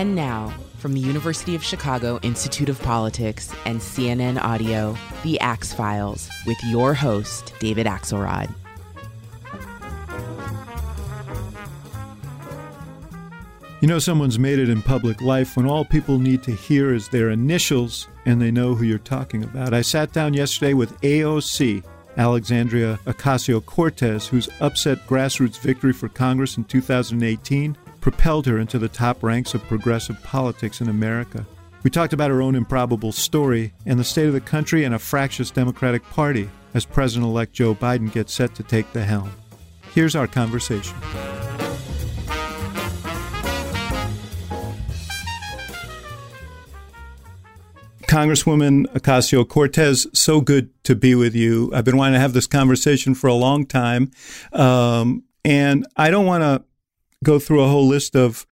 And now, from the University of Chicago Institute of Politics and CNN Audio, The Axe Files, with your host, David Axelrod. You know, someone's made it in public life when all people need to hear is their initials and they know who you're talking about. I sat down yesterday with AOC, Alexandria Ocasio Cortez, whose upset grassroots victory for Congress in 2018 propelled her into the top ranks of progressive politics in America. We talked about her own improbable story and the state of the country and a fractious Democratic Party as President elect Joe Biden gets set to take the helm. Here's our conversation. Congresswoman Ocasio Cortez, so good to be with you. I've been wanting to have this conversation for a long time. Um, and I don't want to go through a whole list of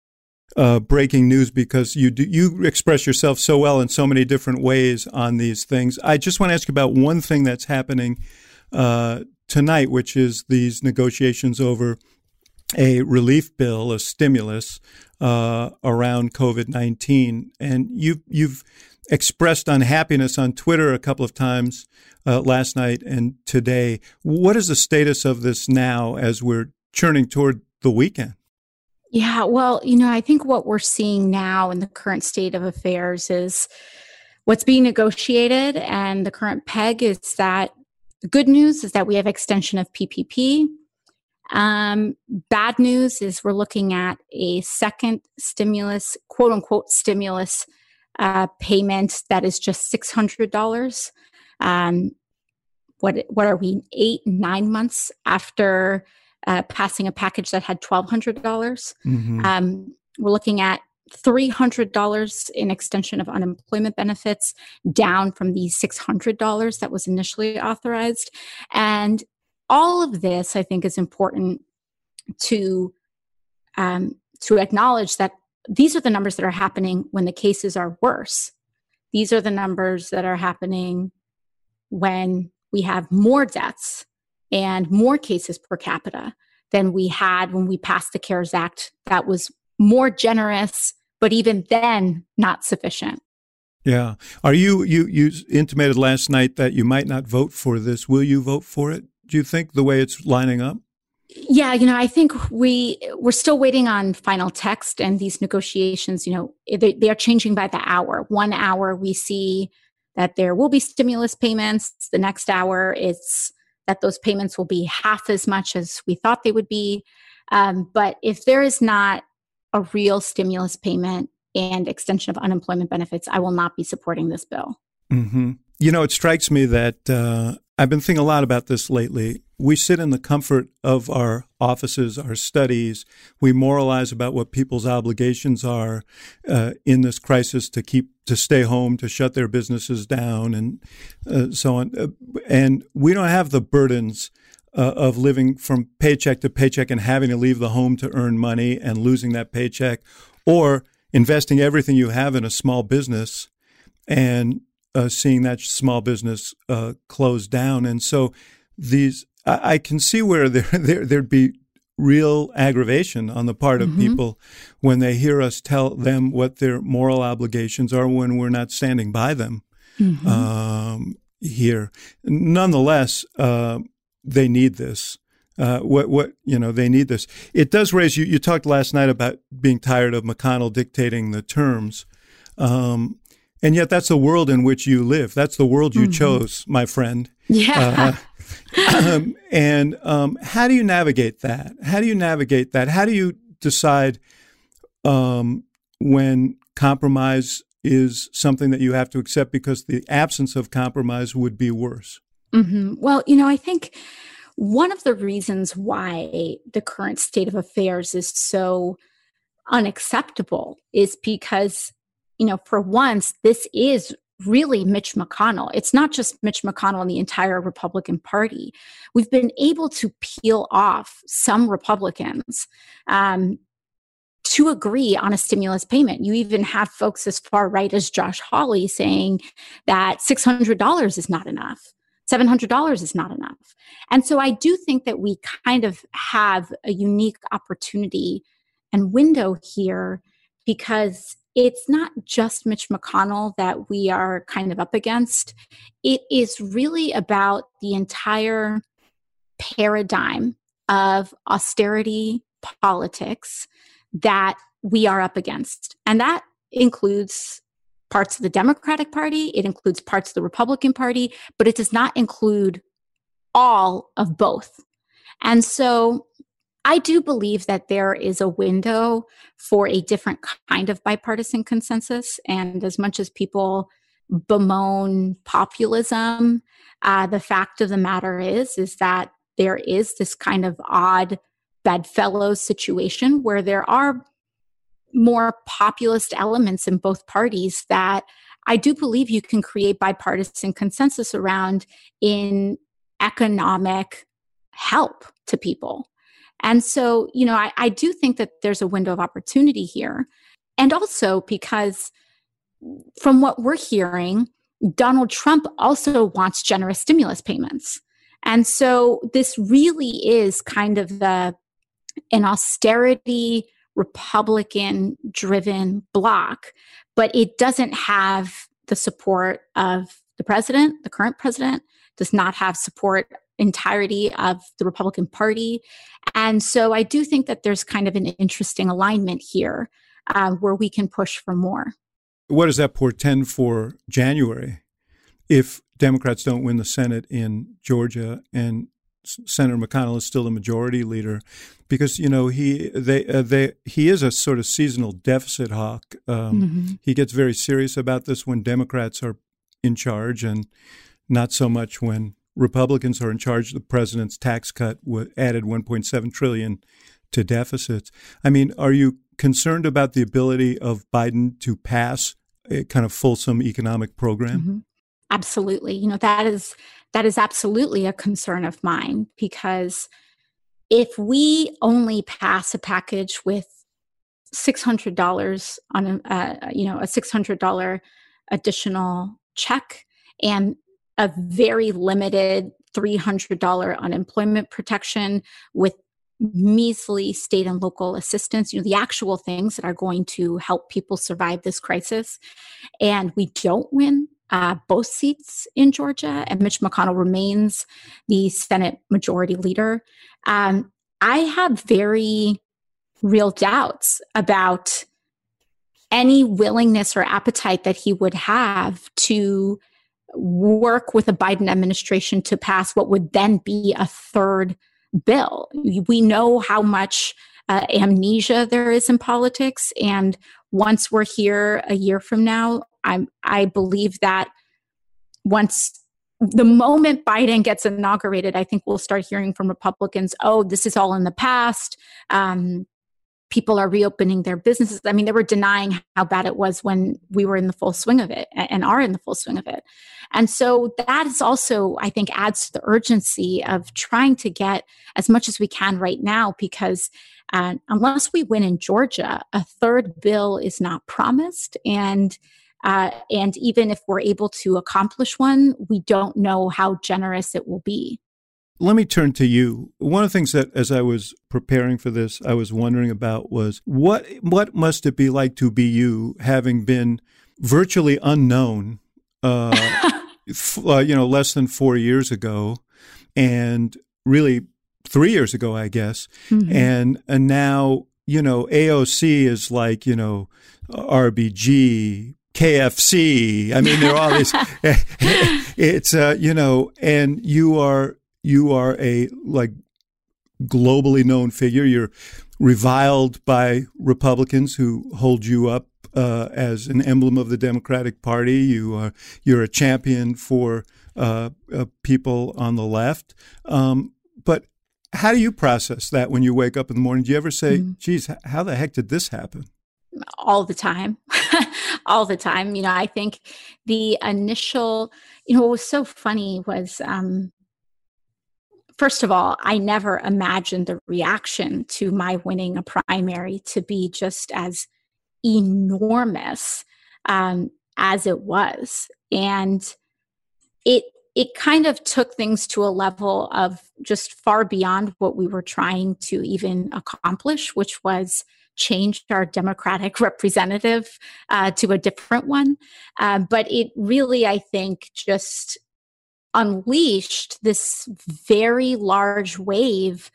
uh, breaking news because you do, you express yourself so well in so many different ways on these things. I just want to ask you about one thing that's happening uh, tonight, which is these negotiations over a relief bill, a stimulus uh, around COVID nineteen, and you've you've expressed unhappiness on Twitter a couple of times uh, last night and today. What is the status of this now as we're churning toward the weekend? Yeah, well, you know, I think what we're seeing now in the current state of affairs is what's being negotiated, and the current peg is that the good news is that we have extension of PPP. Um, bad news is we're looking at a second stimulus, quote unquote, stimulus uh, payment that is just six hundred dollars. Um, what what are we eight nine months after uh, passing a package that had twelve hundred dollars? Mm-hmm. Um, we're looking at $300 in extension of unemployment benefits down from the $600 that was initially authorized and all of this i think is important to um, to acknowledge that these are the numbers that are happening when the cases are worse. These are the numbers that are happening when we have more deaths and more cases per capita than we had when we passed the CARES Act that was more generous, but even then not sufficient. Yeah. Are you you you intimated last night that you might not vote for this. Will you vote for it? Do you think the way it's lining up? yeah you know i think we we're still waiting on final text and these negotiations you know eh, they, they are changing by the hour one hour we see that there will be stimulus payments the next hour it's that those payments will be half as much as we thought they would be um, but if there is not a real stimulus payment and extension of unemployment benefits i will not be supporting this bill mm-hmm. you know it strikes me that uh, i've been thinking a lot about this lately we sit in the comfort of our offices, our studies. We moralize about what people's obligations are uh, in this crisis to keep to stay home, to shut their businesses down, and uh, so on. Uh, and we don't have the burdens uh, of living from paycheck to paycheck and having to leave the home to earn money and losing that paycheck, or investing everything you have in a small business and uh, seeing that small business uh, close down. And so these I, I can see where there, there there'd be real aggravation on the part of mm-hmm. people when they hear us tell them what their moral obligations are when we're not standing by them mm-hmm. um, here. Nonetheless, uh, they need this. Uh, what what you know they need this. It does raise you. You talked last night about being tired of McConnell dictating the terms, um, and yet that's the world in which you live. That's the world you mm-hmm. chose, my friend. Yeah. Uh, um, and um, how do you navigate that? How do you navigate that? How do you decide um, when compromise is something that you have to accept because the absence of compromise would be worse? Mm-hmm. Well, you know, I think one of the reasons why the current state of affairs is so unacceptable is because, you know, for once, this is really Mitch McConnell. It's not just Mitch McConnell and the entire Republican Party. We've been able to peel off some Republicans um, to agree on a stimulus payment. You even have folks as far right as Josh Hawley saying that $600 is not enough. $700 is not enough. And so I do think that we kind of have a unique opportunity and window here because it's not just Mitch McConnell that we are kind of up against. It is really about the entire paradigm of austerity politics that we are up against. And that includes parts of the Democratic Party, it includes parts of the Republican Party, but it does not include all of both. And so I do believe that there is a window for a different kind of bipartisan consensus. And as much as people bemoan populism, uh, the fact of the matter is, is that there is this kind of odd bedfellows situation where there are more populist elements in both parties that I do believe you can create bipartisan consensus around in economic help to people. And so, you know, I, I do think that there's a window of opportunity here. And also because from what we're hearing, Donald Trump also wants generous stimulus payments. And so this really is kind of the an austerity Republican driven bloc, but it doesn't have the support of the president, the current president, does not have support entirety of the Republican Party. And so I do think that there's kind of an interesting alignment here uh, where we can push for more. What does that portend for January if Democrats don't win the Senate in Georgia and Senator McConnell is still the majority leader, because you know he they uh, they he is a sort of seasonal deficit hawk. Um, mm-hmm. He gets very serious about this when Democrats are in charge, and not so much when Republicans are in charge. The president's tax cut added 1.7 trillion to deficits. I mean, are you concerned about the ability of Biden to pass a kind of fulsome economic program? Mm-hmm. Absolutely. You know, that is that is absolutely a concern of mine because if we only pass a package with $600 on a uh, you know a $600 additional check and a very limited $300 unemployment protection with measly state and local assistance, you know, the actual things that are going to help people survive this crisis. And we don't win uh, both seats in Georgia, and Mitch McConnell remains the Senate Majority Leader. Um, I have very real doubts about any willingness or appetite that he would have to work with the Biden administration to pass what would then be a third bill. We know how much uh, amnesia there is in politics, and once we're here a year from now, I'm I believe that once the moment Biden gets inaugurated, I think we'll start hearing from Republicans, oh, this is all in the past. Um, people are reopening their businesses. I mean, they were denying how bad it was when we were in the full swing of it and are in the full swing of it. And so that is also, I think, adds to the urgency of trying to get as much as we can right now because uh, unless we win in Georgia, a third bill is not promised. And uh, and even if we're able to accomplish one, we don't know how generous it will be. Let me turn to you. One of the things that, as I was preparing for this, I was wondering about was what what must it be like to be you, having been virtually unknown, uh, f- uh, you know, less than four years ago, and really three years ago, I guess, mm-hmm. and and now you know AOC is like you know RBG, KFC. I mean, there are all these. it's uh, you know, and you are you are a like globally known figure. You're reviled by Republicans who hold you up uh, as an emblem of the Democratic Party. You are you're a champion for uh, uh, people on the left. Um, but how do you process that when you wake up in the morning? Do you ever say, mm-hmm. "Geez, how the heck did this happen?" all the time all the time you know i think the initial you know what was so funny was um first of all i never imagined the reaction to my winning a primary to be just as enormous um as it was and it it kind of took things to a level of just far beyond what we were trying to even accomplish which was change our Democratic representative uh, to a different one. Uh, but it really, I think, just unleashed this very large wave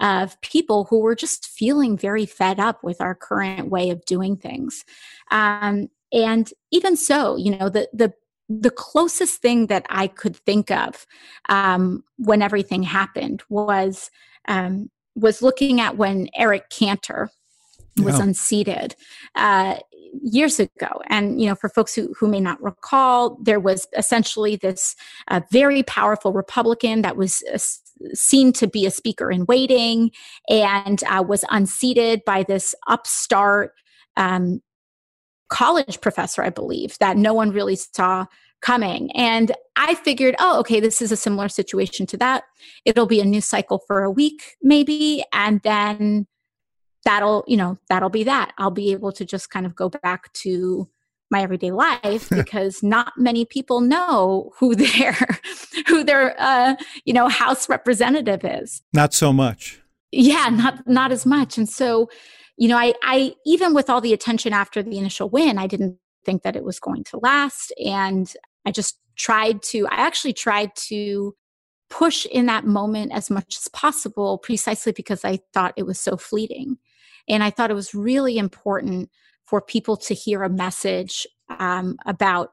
of people who were just feeling very fed up with our current way of doing things. Um, and even so, you know, the the the closest thing that I could think of um, when everything happened was um, was looking at when Eric Cantor was unseated uh, years ago. And you know, for folks who who may not recall, there was essentially this uh, very powerful Republican that was. Uh, seen to be a speaker in waiting and uh, was unseated by this upstart um, college professor, I believe, that no one really saw coming. And I figured, oh, okay, this is a similar situation to that. It'll be a new cycle for a week, maybe. And then that'll, you know, that'll be that. I'll be able to just kind of go back to my everyday life because not many people know who their who their uh, you know house representative is not so much yeah not not as much and so you know, I, I even with all the attention after the initial win, I didn't think that it was going to last. And I just tried to, I actually tried to push in that moment as much as possible, precisely because I thought it was so fleeting. And I thought it was really important for people to hear a message um, about,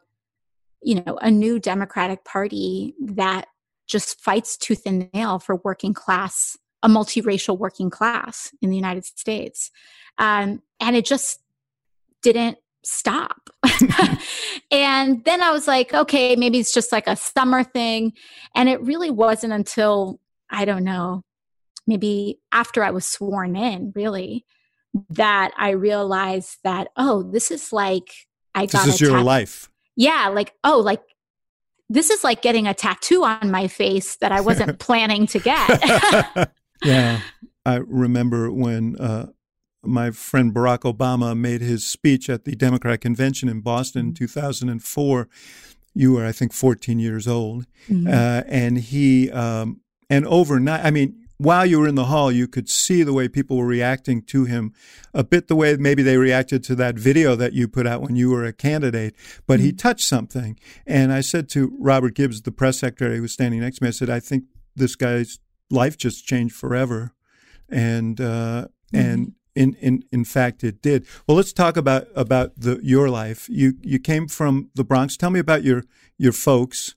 you know, a new Democratic Party that just fights tooth and nail for working class a multiracial working class in the United States. Um, and it just didn't stop. and then I was like, okay, maybe it's just like a summer thing. And it really wasn't until, I don't know, maybe after I was sworn in, really, that I realized that, oh, this is like, I got This is your life. Yeah. Like, oh, like this is like getting a tattoo on my face that I wasn't planning to get. yeah. I remember when uh, my friend Barack Obama made his speech at the Democratic Convention in Boston in 2004. You were, I think, 14 years old. Mm-hmm. Uh, and he, um, and overnight, I mean, while you were in the hall, you could see the way people were reacting to him, a bit the way maybe they reacted to that video that you put out when you were a candidate. But mm-hmm. he touched something. And I said to Robert Gibbs, the press secretary who was standing next to me, I said, I think this guy's life just changed forever. And, uh, mm-hmm. and, in, in, in fact, it did. Well, let's talk about, about the, your life. You, you came from the Bronx. Tell me about your, your folks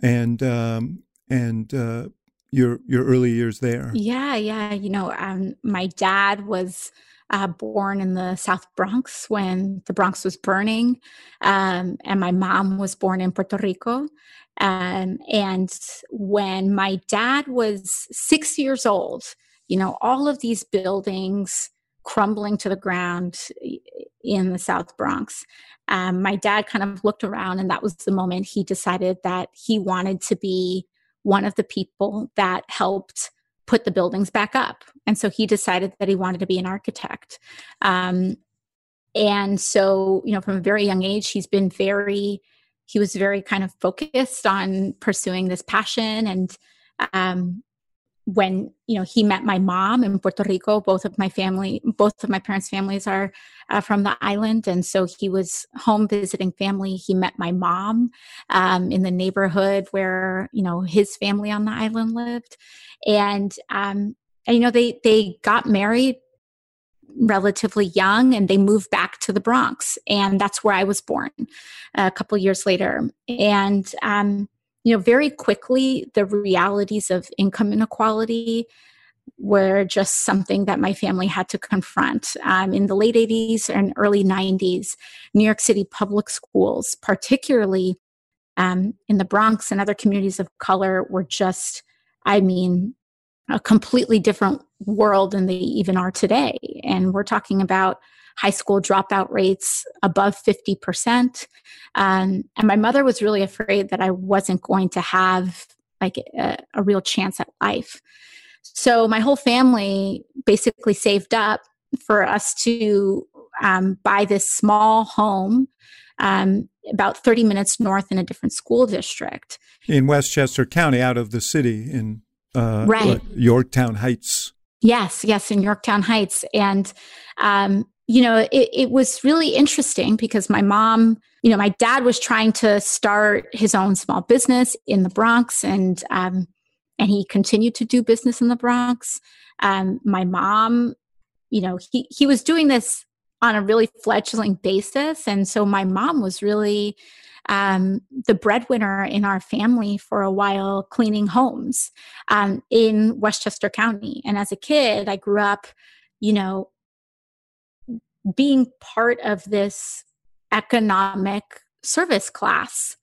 and, um, and, uh, your, your early years there. Yeah. Yeah. You know, um, my dad was, uh, born in the South Bronx when the Bronx was burning. Um, and my mom was born in Puerto Rico. Um, and when my dad was six years old, you know, all of these buildings crumbling to the ground in the South Bronx. Um, my dad kind of looked around, and that was the moment he decided that he wanted to be one of the people that helped put the buildings back up. And so he decided that he wanted to be an architect. Um, and so, you know, from a very young age, he's been very, he was very kind of focused on pursuing this passion and um, when you know he met my mom in Puerto Rico. Both of my family, both of my parents' families are uh, from the island, and so he was home visiting family. He met my mom um, in the neighborhood where you know his family on the island lived, and um, and you know they they got married relatively young and they moved back to the Bronx, and that's where I was born a couple years later, and. Um, you know, very quickly, the realities of income inequality were just something that my family had to confront. Um, in the late 80s and early 90s, New York City public schools, particularly um, in the Bronx and other communities of color, were just, I mean, a completely different world than they even are today. And we're talking about high school dropout rates above 50%. Um, and my mother was really afraid that I wasn't going to have like a, a real chance at life. So my whole family basically saved up for us to um, buy this small home um, about 30 minutes north in a different school district. In Westchester County, out of the city in uh, right. Yorktown Heights. Yes, yes, in Yorktown Heights. And, um, you know, it, it was really interesting because my mom, you know, my dad was trying to start his own small business in the Bronx and, um, and he continued to do business in the Bronx. Um, my mom, you know, he, he was doing this on a really fledgling basis. And so my mom was really um, the breadwinner in our family for a while, cleaning homes um, in Westchester County. And as a kid, I grew up, you know, being part of this economic service class.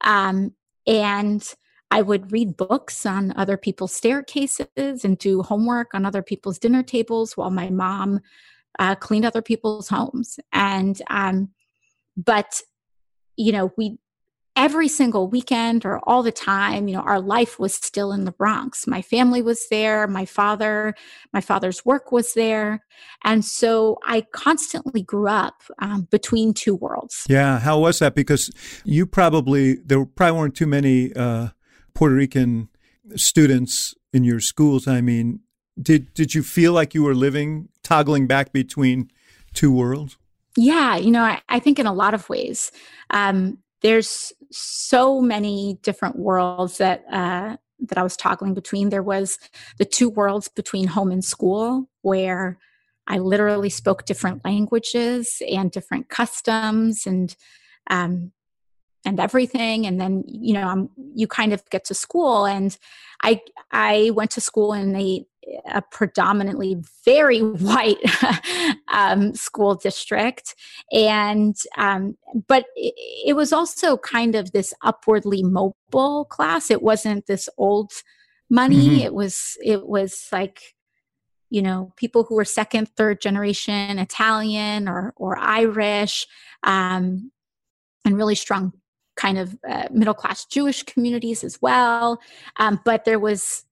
Um, and I would read books on other people's staircases and do homework on other people's dinner tables while my mom uh, cleaned other people's homes. And, um, but, you know, we, every single weekend or all the time, you know, our life was still in the Bronx. My family was there, my father, my father's work was there. And so I constantly grew up um, between two worlds. Yeah. How was that? Because you probably, there probably weren't too many uh, Puerto Rican students in your schools. I mean, did did you feel like you were living toggling back between two worlds? Yeah, you know, I, I think in a lot of ways, um, there's so many different worlds that uh, that I was toggling between. There was the two worlds between home and school, where I literally spoke different languages and different customs and um, and everything and then you know I'm, you kind of get to school and i i went to school in a, a predominantly very white um, school district and um, but it, it, was also kind of this upwardly mobile class it wasn't this old money mm-hmm. it was it was like you know people who were second third generation italian or or irish um, and really strong kind of uh, middle class Jewish communities as well. Um, but there was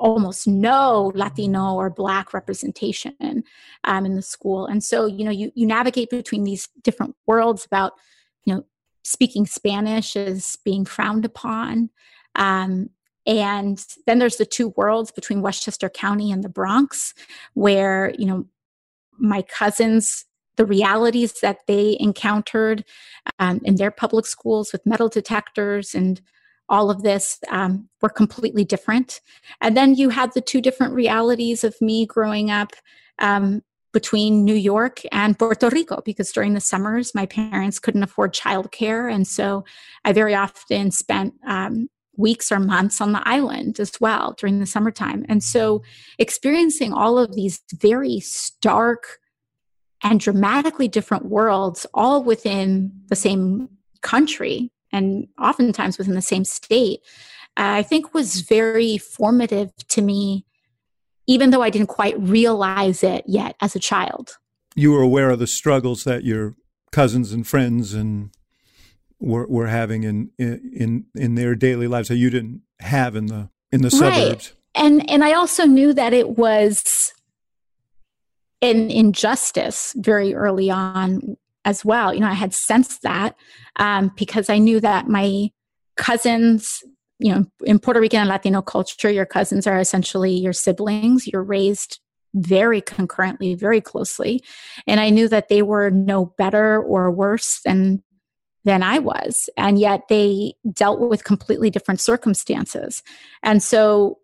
almost no Latino or Black representation um, in the school. And so, you know, you, you navigate between these different worlds about, you know, speaking Spanish is being frowned upon. Um, and then there's the two worlds between Westchester County and the Bronx, where, you know, my cousins the realities that they encountered um, in their public schools with metal detectors and all of this um, were completely different. And then you had the two different realities of me growing up um, between New York and Puerto Rico, because during the summers, my parents couldn't afford childcare. And so I very often spent um, weeks or months on the island as well during the summertime. And so experiencing all of these very stark and dramatically different worlds all within the same country and oftentimes within the same state i think was very formative to me even though i didn't quite realize it yet as a child you were aware of the struggles that your cousins and friends and were, were having in, in in their daily lives that you didn't have in the in the suburbs right. and and i also knew that it was an injustice very early on as well. You know, I had sensed that um, because I knew that my cousins, you know, in Puerto Rican and Latino culture, your cousins are essentially your siblings. You're raised very concurrently, very closely. And I knew that they were no better or worse than than I was. And yet they dealt with completely different circumstances. And so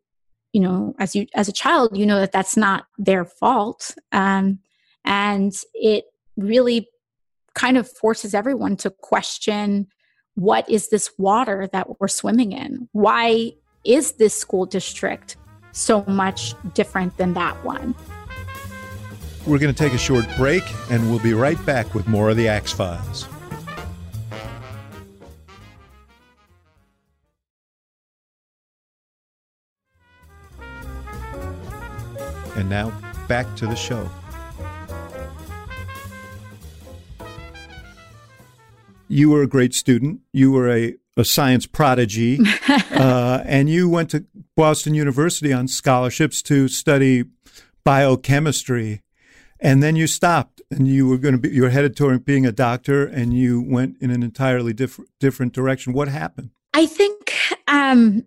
you know as you as a child you know that that's not their fault um, and it really kind of forces everyone to question what is this water that we're swimming in? Why is this school district so much different than that one? We're going to take a short break and we'll be right back with more of the axe files. And now back to the show. You were a great student. You were a, a science prodigy. uh, and you went to Boston University on scholarships to study biochemistry. And then you stopped and you were going to be, you were headed toward being a doctor and you went in an entirely different, different direction. What happened? I think um,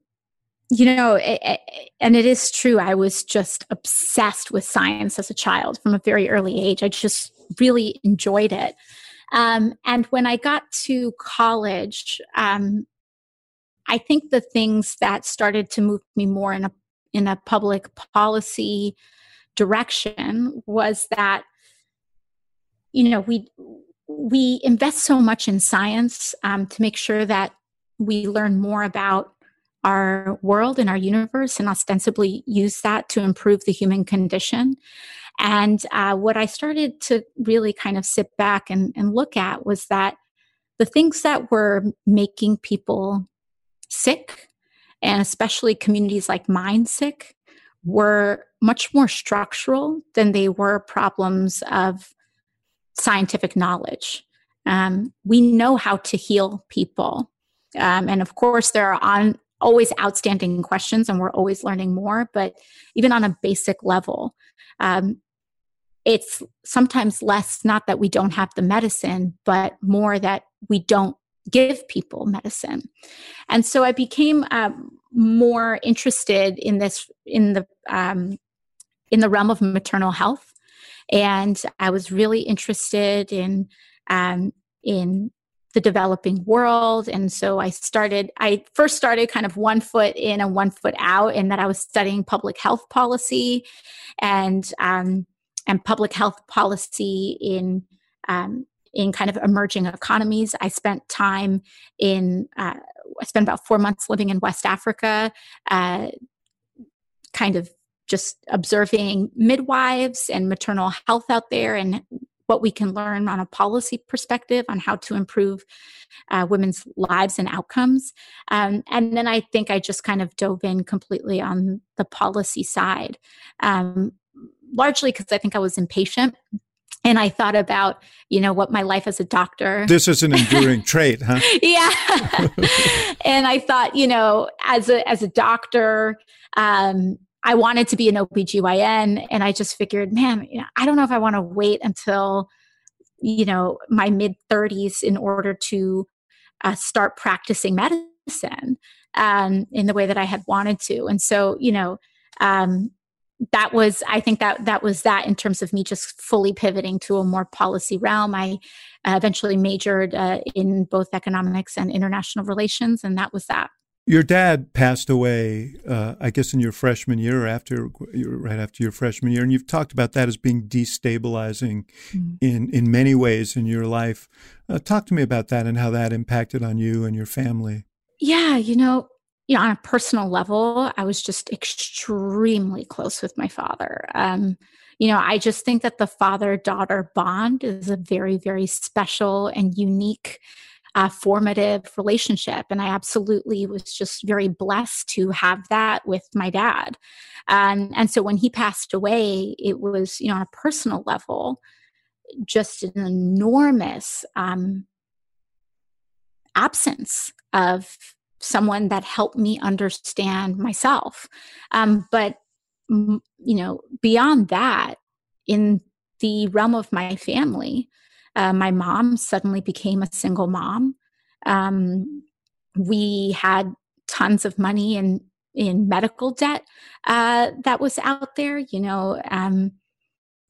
you know, it, it, and it is true. I was just obsessed with science as a child from a very early age. I just really enjoyed it. Um, and when I got to college, um, I think the things that started to move me more in a in a public policy direction was that you know we we invest so much in science um, to make sure that we learn more about our world and our universe and ostensibly use that to improve the human condition and uh, what i started to really kind of sit back and, and look at was that the things that were making people sick, and especially communities like mine sick, were much more structural than they were problems of scientific knowledge. Um, we know how to heal people. Um, and of course, there are on, always outstanding questions, and we're always learning more. But even on a basic level, um, it's sometimes less not that we don't have the medicine, but more that we don't give people medicine. And so I became um, more interested in this in the um, in the realm of maternal health, and I was really interested in um, in the developing world. And so i started i first started kind of one foot in and one foot out in that i was studying public health policy. And um, and public health policy in um, in kind of emerging economies. I spent time in, uh, I spent about four months living in West Africa, uh, kind of just observing midwives and maternal health out there and what we can learn on a policy perspective on how to improve uh, women's lives and outcomes. Um, and then I think I just kind of dove in completely on the policy side, um, largely because I think I was impatient and I thought about, you know, what my life as a doctor. This is an enduring trait, huh? yeah. and I thought, you know, as a as a doctor, um, I wanted to be an OBGYN and I just figured, man, you know, I don't know if I want to wait until, you know, my mid 30s in order to uh, start practicing medicine um, in the way that I had wanted to. And so, you know, um, that was i think that that was that in terms of me just fully pivoting to a more policy realm. I uh, eventually majored uh, in both economics and international relations and that was that. Your dad passed away uh, i guess in your freshman year or after right after your freshman year and you've talked about that as being destabilizing mm-hmm. in in many ways in your life. Uh, talk to me about that and how that impacted on you and your family. Yeah you know you know, on a personal level, I was just extremely close with my father. Um, you know, I just think that the father daughter bond is a very, very special and unique, uh, formative relationship. And I absolutely was just very blessed to have that with my dad. Um, and so when he passed away, it was, you know, on a personal level, just an enormous um, absence of someone that helped me understand myself. Um, but, you know, beyond that, in the realm of my family, uh, my mom suddenly became a single mom. Um, we had tons of money in in medical debt uh, that was out there, you know, um,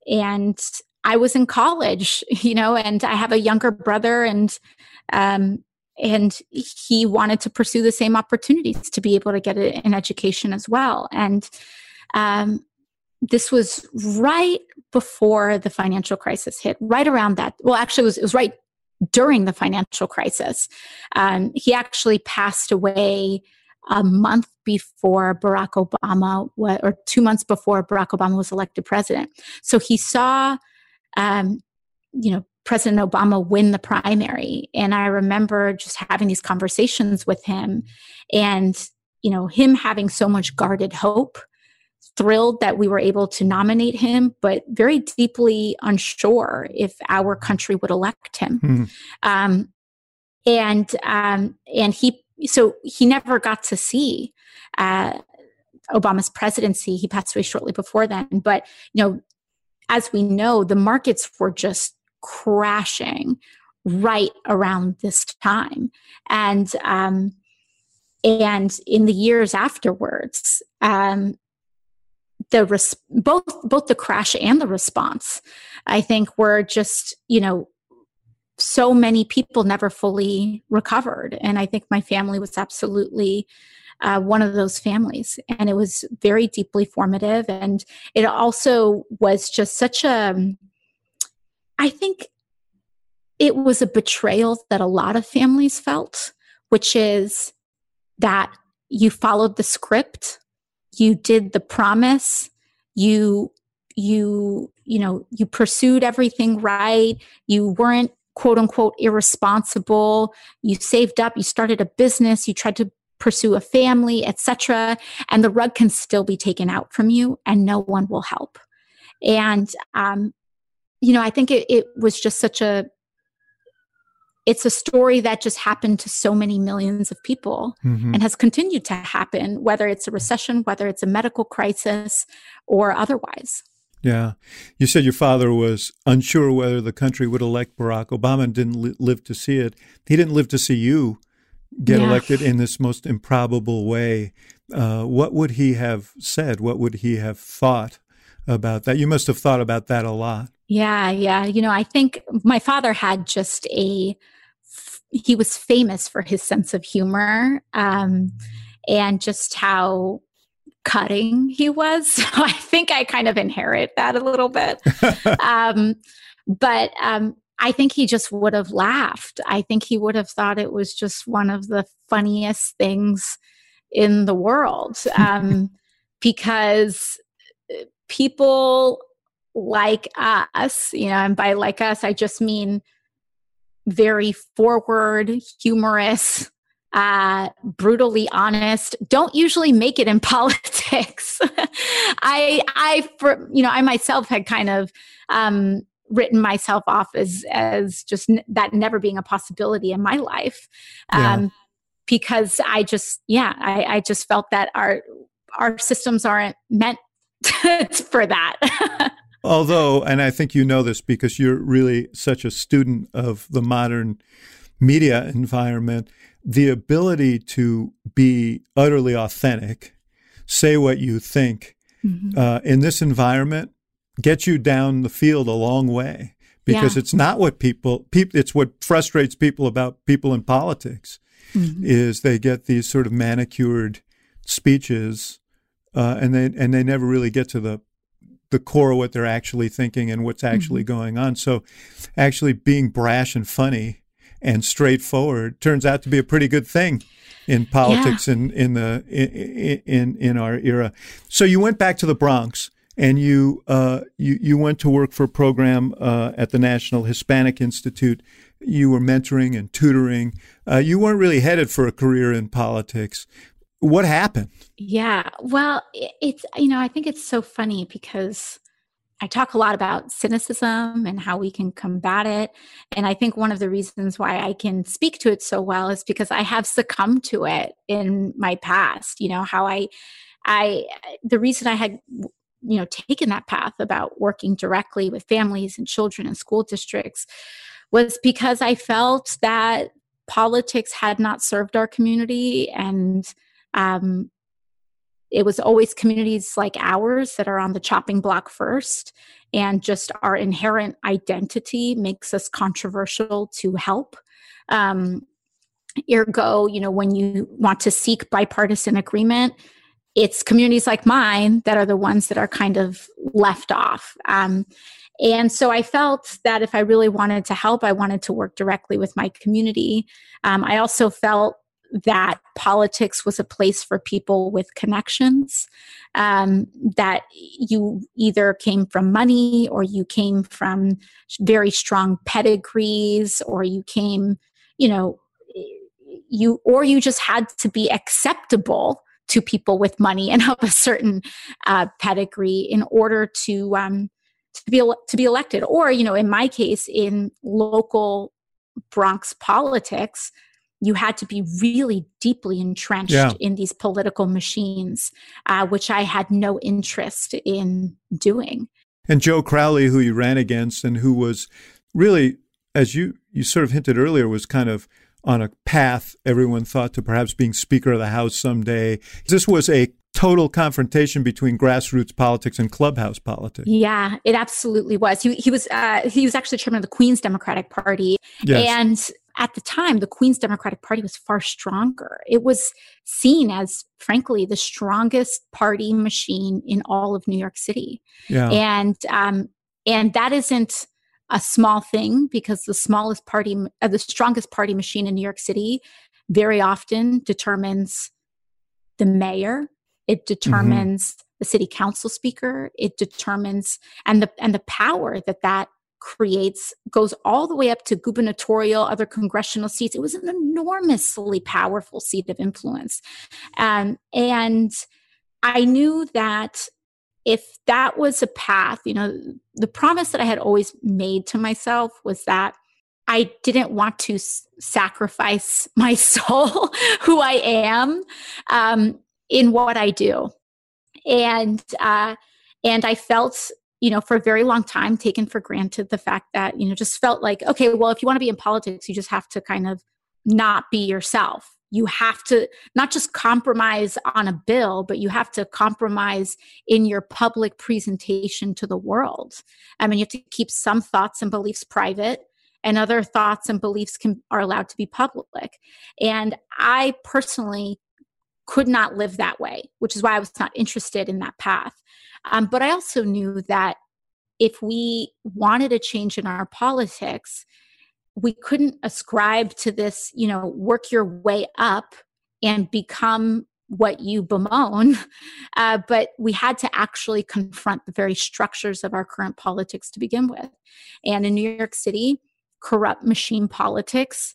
and I was in college, you know, and I have a younger brother, and um, and he wanted to pursue the same opportunities to be able to get an education as well. And um, this was right before the financial crisis hit right around that well actually it was, it was right during the financial crisis. Um, he actually passed away a month before barack obama or two months before barack obama was elected president. So he saw um, you know President Obama win the primary. And I remember just having these conversations with him and, you know, him having so much guarded hope, thrilled that we were able to nominate him, but very deeply unsure if our country would elect him. Mm-hmm. Um, and um, and he so he never got to see uh, Obama's presidency. He passed away shortly before then. But you know, as we know, the markets were just crashing right around this time. And, um, and in the years afterwards, um, the res- both both the crash and the response, I think, were just you know so many people never fully recovered, and I think my family was absolutely uh, one of those families. And it was very deeply formative. And it also was just such a, I think it was a betrayal that a lot of families felt, which is that you followed the script, you did the promise, you you you know you pursued everything right you weren't quote unquote irresponsible you saved up you started a business you tried to pursue a family, etc. And the rug can still be taken out from you and no one will help. And, um, you know, I think it, it was just such a, it's a story that just happened to so many millions of people mm-hmm. and has continued to happen, whether it's a recession, whether it's a medical crisis or otherwise. Yeah. You said your father was unsure whether the country would elect Barack Obama and didn't li- live to see it. He didn't live to see you get yeah. elected in this most improbable way, uh, what would he have said? What would he have thought about that? You must have thought about that a lot. Yeah, yeah. You know, I think my father had just a, he was famous for his sense of humor um, and just how cutting he was. So I think I kind of inherit that a little bit. um, but um, I think he just would have laughed. I think he would have thought it was just one of the funniest things in the world um, because uh, people like us, you know, and by like us, I just mean very forward, humorous, uh, brutally honest, don't usually make it in politics. I, I, for, you know, I myself had kind of, um, written myself off as as just n- that never being a possibility in my life um, yeah. because i just yeah I, I just felt that our our systems aren't meant for that although and i think you know this because you're really such a student of the modern media environment the ability to be utterly authentic say what you think mm-hmm. uh, in this environment get you down the field a long way because yeah. it's not what people, people it's what frustrates people about people in politics mm-hmm. is they get these sort of manicured speeches uh, and they and they never really get to the the core of what they're actually thinking and what's actually mm-hmm. going on. So actually being brash and funny and straightforward turns out to be a pretty good thing in politics yeah. in in the in, in in our era. So you went back to the Bronx and you uh, you you went to work for a program uh, at the National Hispanic Institute. You were mentoring and tutoring. Uh, you weren't really headed for a career in politics. What happened? Yeah, well, it's you know I think it's so funny because I talk a lot about cynicism and how we can combat it. And I think one of the reasons why I can speak to it so well is because I have succumbed to it in my past. You know, how I, I, the reason I had you know taken that path about working directly with families and children and school districts was because i felt that politics had not served our community and um, it was always communities like ours that are on the chopping block first and just our inherent identity makes us controversial to help um, ergo you know when you want to seek bipartisan agreement it's communities like mine that are the ones that are kind of left off. Um, and so I felt that if I really wanted to help, I wanted to work directly with my community. Um, I also felt that politics was a place for people with connections, um, that you either came from money or you came from very strong pedigrees or you came, you know, you or you just had to be acceptable to people with money and of a certain uh, pedigree in order to um, to be to be elected. Or you know, in my case, in local Bronx politics, you had to be really deeply entrenched yeah. in these political machines, uh, which I had no interest in doing. And Joe Crowley, who you ran against, and who was really, as you you sort of hinted earlier, was kind of on a path everyone thought to perhaps being Speaker of the House someday. This was a total confrontation between grassroots politics and clubhouse politics. Yeah, it absolutely was. He, he was uh, he was actually chairman of the Queens Democratic Party, yes. and at the time, the Queens Democratic Party was far stronger. It was seen as, frankly, the strongest party machine in all of New York City, yeah. and um, and that isn't a small thing because the smallest party, uh, the strongest party machine in New York City, very often determines the mayor it mm-hmm. determines mm-hmm. the city council speaker it determines and the and the power that that creates goes all the way up to gubernatorial other congressional seats it was an enormously powerful seat of influence um, and i knew that if that was a path you know the promise that i had always made to myself was that i didn't want to s- sacrifice my soul who i am um, in what I do. And uh, and I felt, you know, for a very long time taken for granted the fact that, you know, just felt like, okay, well, if you want to be in politics, you just have to kind of not be yourself. You have to not just compromise on a bill, but you have to compromise in your public presentation to the world. I mean, you have to keep some thoughts and beliefs private and other thoughts and beliefs can are allowed to be public. And I personally could not live that way, which is why I was not interested in that path. Um, but I also knew that if we wanted a change in our politics, we couldn't ascribe to this, you know, work your way up and become what you bemoan, uh, but we had to actually confront the very structures of our current politics to begin with. And in New York City, corrupt machine politics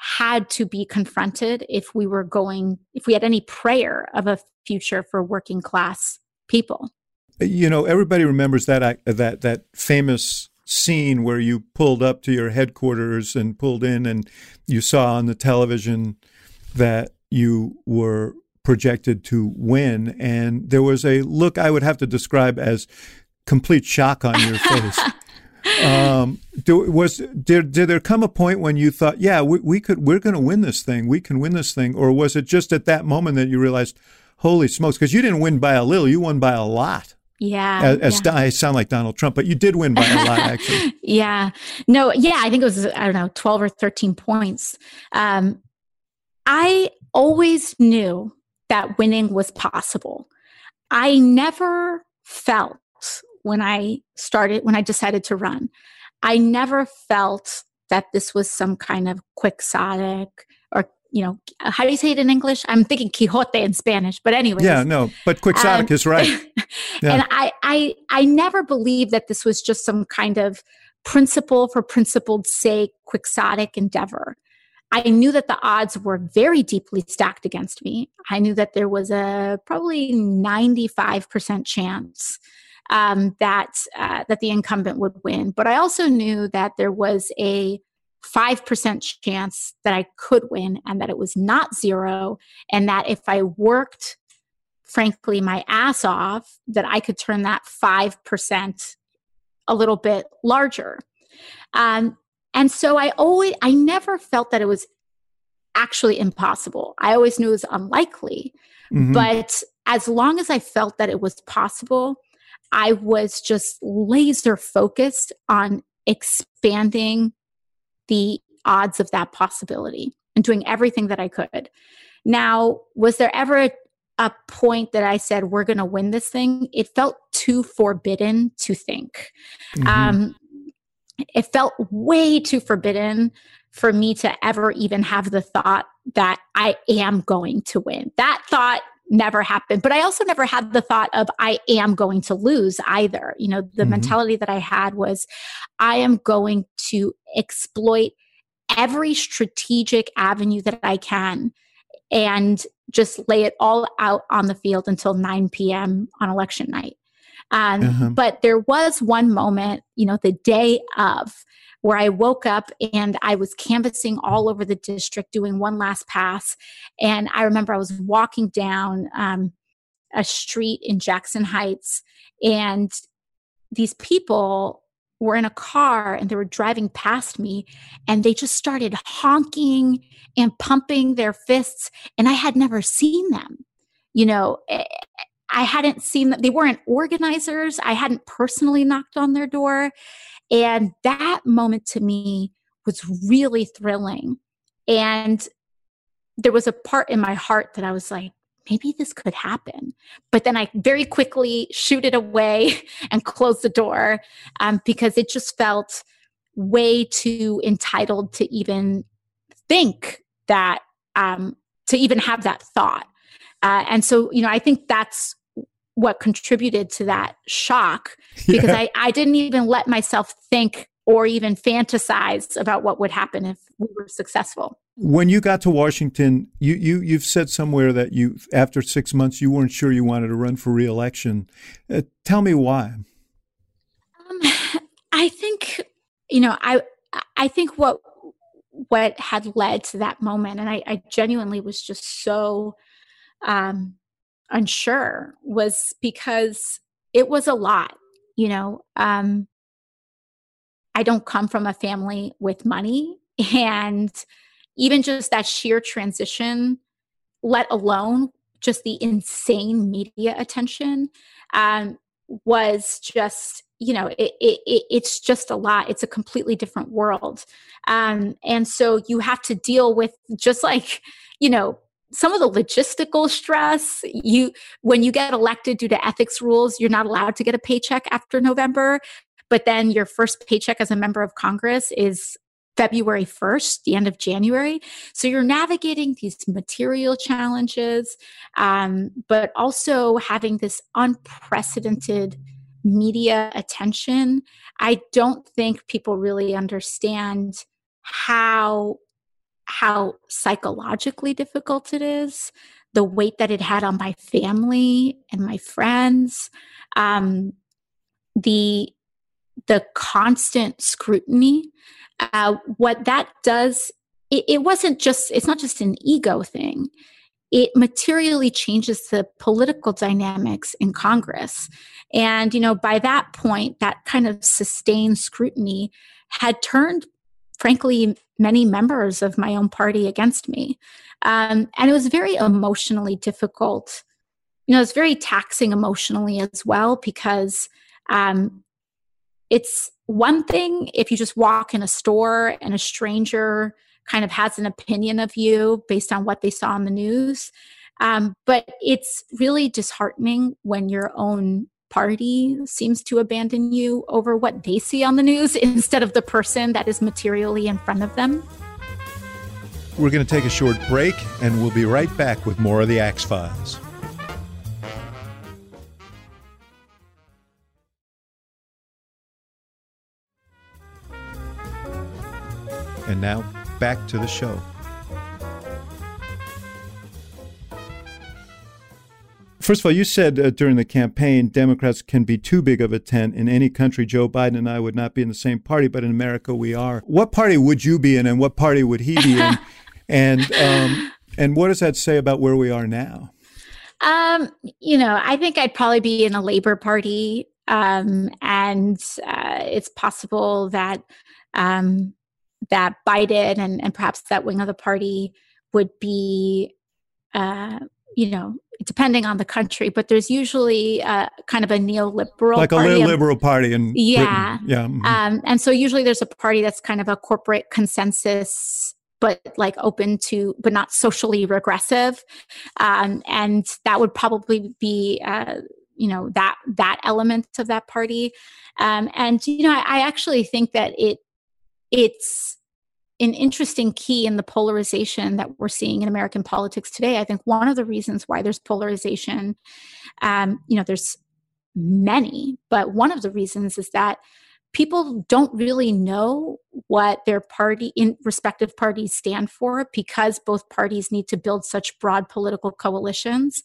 had to be confronted if we were going, if we had any prayer of a future for working class people. You know, everybody remembers that uh, that that famous scene where you pulled up to your headquarters and pulled in, and you saw on the television that you were projected to win, and there was a look I would have to describe as complete shock on your face. Um, do, was did did there come a point when you thought, yeah, we, we could we're going to win this thing, we can win this thing, or was it just at that moment that you realized, holy smokes, because you didn't win by a little, you won by a lot. Yeah. As, as yeah. I sound like Donald Trump, but you did win by a lot, actually. yeah. No, yeah, I think it was, I don't know, 12 or 13 points. Um, I always knew that winning was possible. I never felt when I started, when I decided to run. I never felt that this was some kind of quixotic or you know how do you say it in english i'm thinking quixote in spanish but anyway yeah no but quixotic um, is right yeah. and I, I i never believed that this was just some kind of principle for principled sake quixotic endeavor i knew that the odds were very deeply stacked against me i knew that there was a probably 95% chance um, that uh, that the incumbent would win. But I also knew that there was a five percent chance that I could win, and that it was not zero, and that if I worked, frankly, my ass off, that I could turn that five percent a little bit larger. Um, and so I always, I never felt that it was actually impossible. I always knew it was unlikely. Mm-hmm. But as long as I felt that it was possible, I was just laser focused on expanding the odds of that possibility and doing everything that I could. Now, was there ever a, a point that I said, we're going to win this thing? It felt too forbidden to think. Mm-hmm. Um, it felt way too forbidden for me to ever even have the thought that I am going to win. That thought never happened. But I also never had the thought of I am going to lose either. You know, the mm-hmm. mentality that I had was I am going to exploit every strategic avenue that I can and just lay it all out on the field until 9 p.m. on election night. Um, uh-huh. But there was one moment, you know, the day of where I woke up and I was canvassing all over the district doing one last pass. And I remember I was walking down um, a street in Jackson Heights and these people were in a car and they were driving past me and they just started honking and pumping their fists and I had never seen them. You know, I hadn't seen them. They weren't organizers. I hadn't personally knocked on their door. And that moment to me was really thrilling. And there was a part in my heart that I was like, maybe this could happen. But then I very quickly shoot it away and close the door um, because it just felt way too entitled to even think that, um, to even have that thought. Uh, and so, you know, I think that's what contributed to that shock because yeah. I, I didn't even let myself think or even fantasize about what would happen if we were successful. When you got to Washington, you, you you've said somewhere that you after six months you weren't sure you wanted to run for reelection. Uh, tell me why. Um, I think you know I I think what what had led to that moment, and I, I genuinely was just so um, unsure, was because it was a lot. You know, um, I don't come from a family with money. And even just that sheer transition, let alone just the insane media attention, um, was just you know it, it, it's just a lot it's a completely different world um, and so you have to deal with just like you know some of the logistical stress you when you get elected due to ethics rules you're not allowed to get a paycheck after november but then your first paycheck as a member of Congress is February 1st, the end of January. So you're navigating these material challenges, um, but also having this unprecedented media attention. I don't think people really understand how how psychologically difficult it is the weight that it had on my family and my friends um, the the constant scrutiny, uh, what that does, it, it wasn't just, it's not just an ego thing. It materially changes the political dynamics in Congress. And, you know, by that point, that kind of sustained scrutiny had turned, frankly, many members of my own party against me. Um, and it was very emotionally difficult. You know, it's very taxing emotionally as well because um, it's one thing if you just walk in a store and a stranger kind of has an opinion of you based on what they saw on the news. Um, but it's really disheartening when your own party seems to abandon you over what they see on the news instead of the person that is materially in front of them. We're going to take a short break and we'll be right back with more of the Axe Files. And now, back to the show. First of all, you said uh, during the campaign Democrats can be too big of a tent. In any country, Joe Biden and I would not be in the same party, but in America, we are. What party would you be in, and what party would he be in? and um, and what does that say about where we are now? Um, you know, I think I'd probably be in a Labor Party, um, and uh, it's possible that um, that Biden and, and perhaps that wing of the party would be, uh, you know, depending on the country, but there's usually uh, kind of a neoliberal, like party. a neoliberal party in yeah, Britain. yeah. Mm-hmm. Um, and so usually there's a party that's kind of a corporate consensus, but like open to, but not socially regressive, um, and that would probably be. Uh, you know that that element of that party um, and you know I, I actually think that it it's an interesting key in the polarization that we're seeing in American politics today. I think one of the reasons why there's polarization, um, you know, there's many, but one of the reasons is that people don't really know what their party in respective parties stand for because both parties need to build such broad political coalitions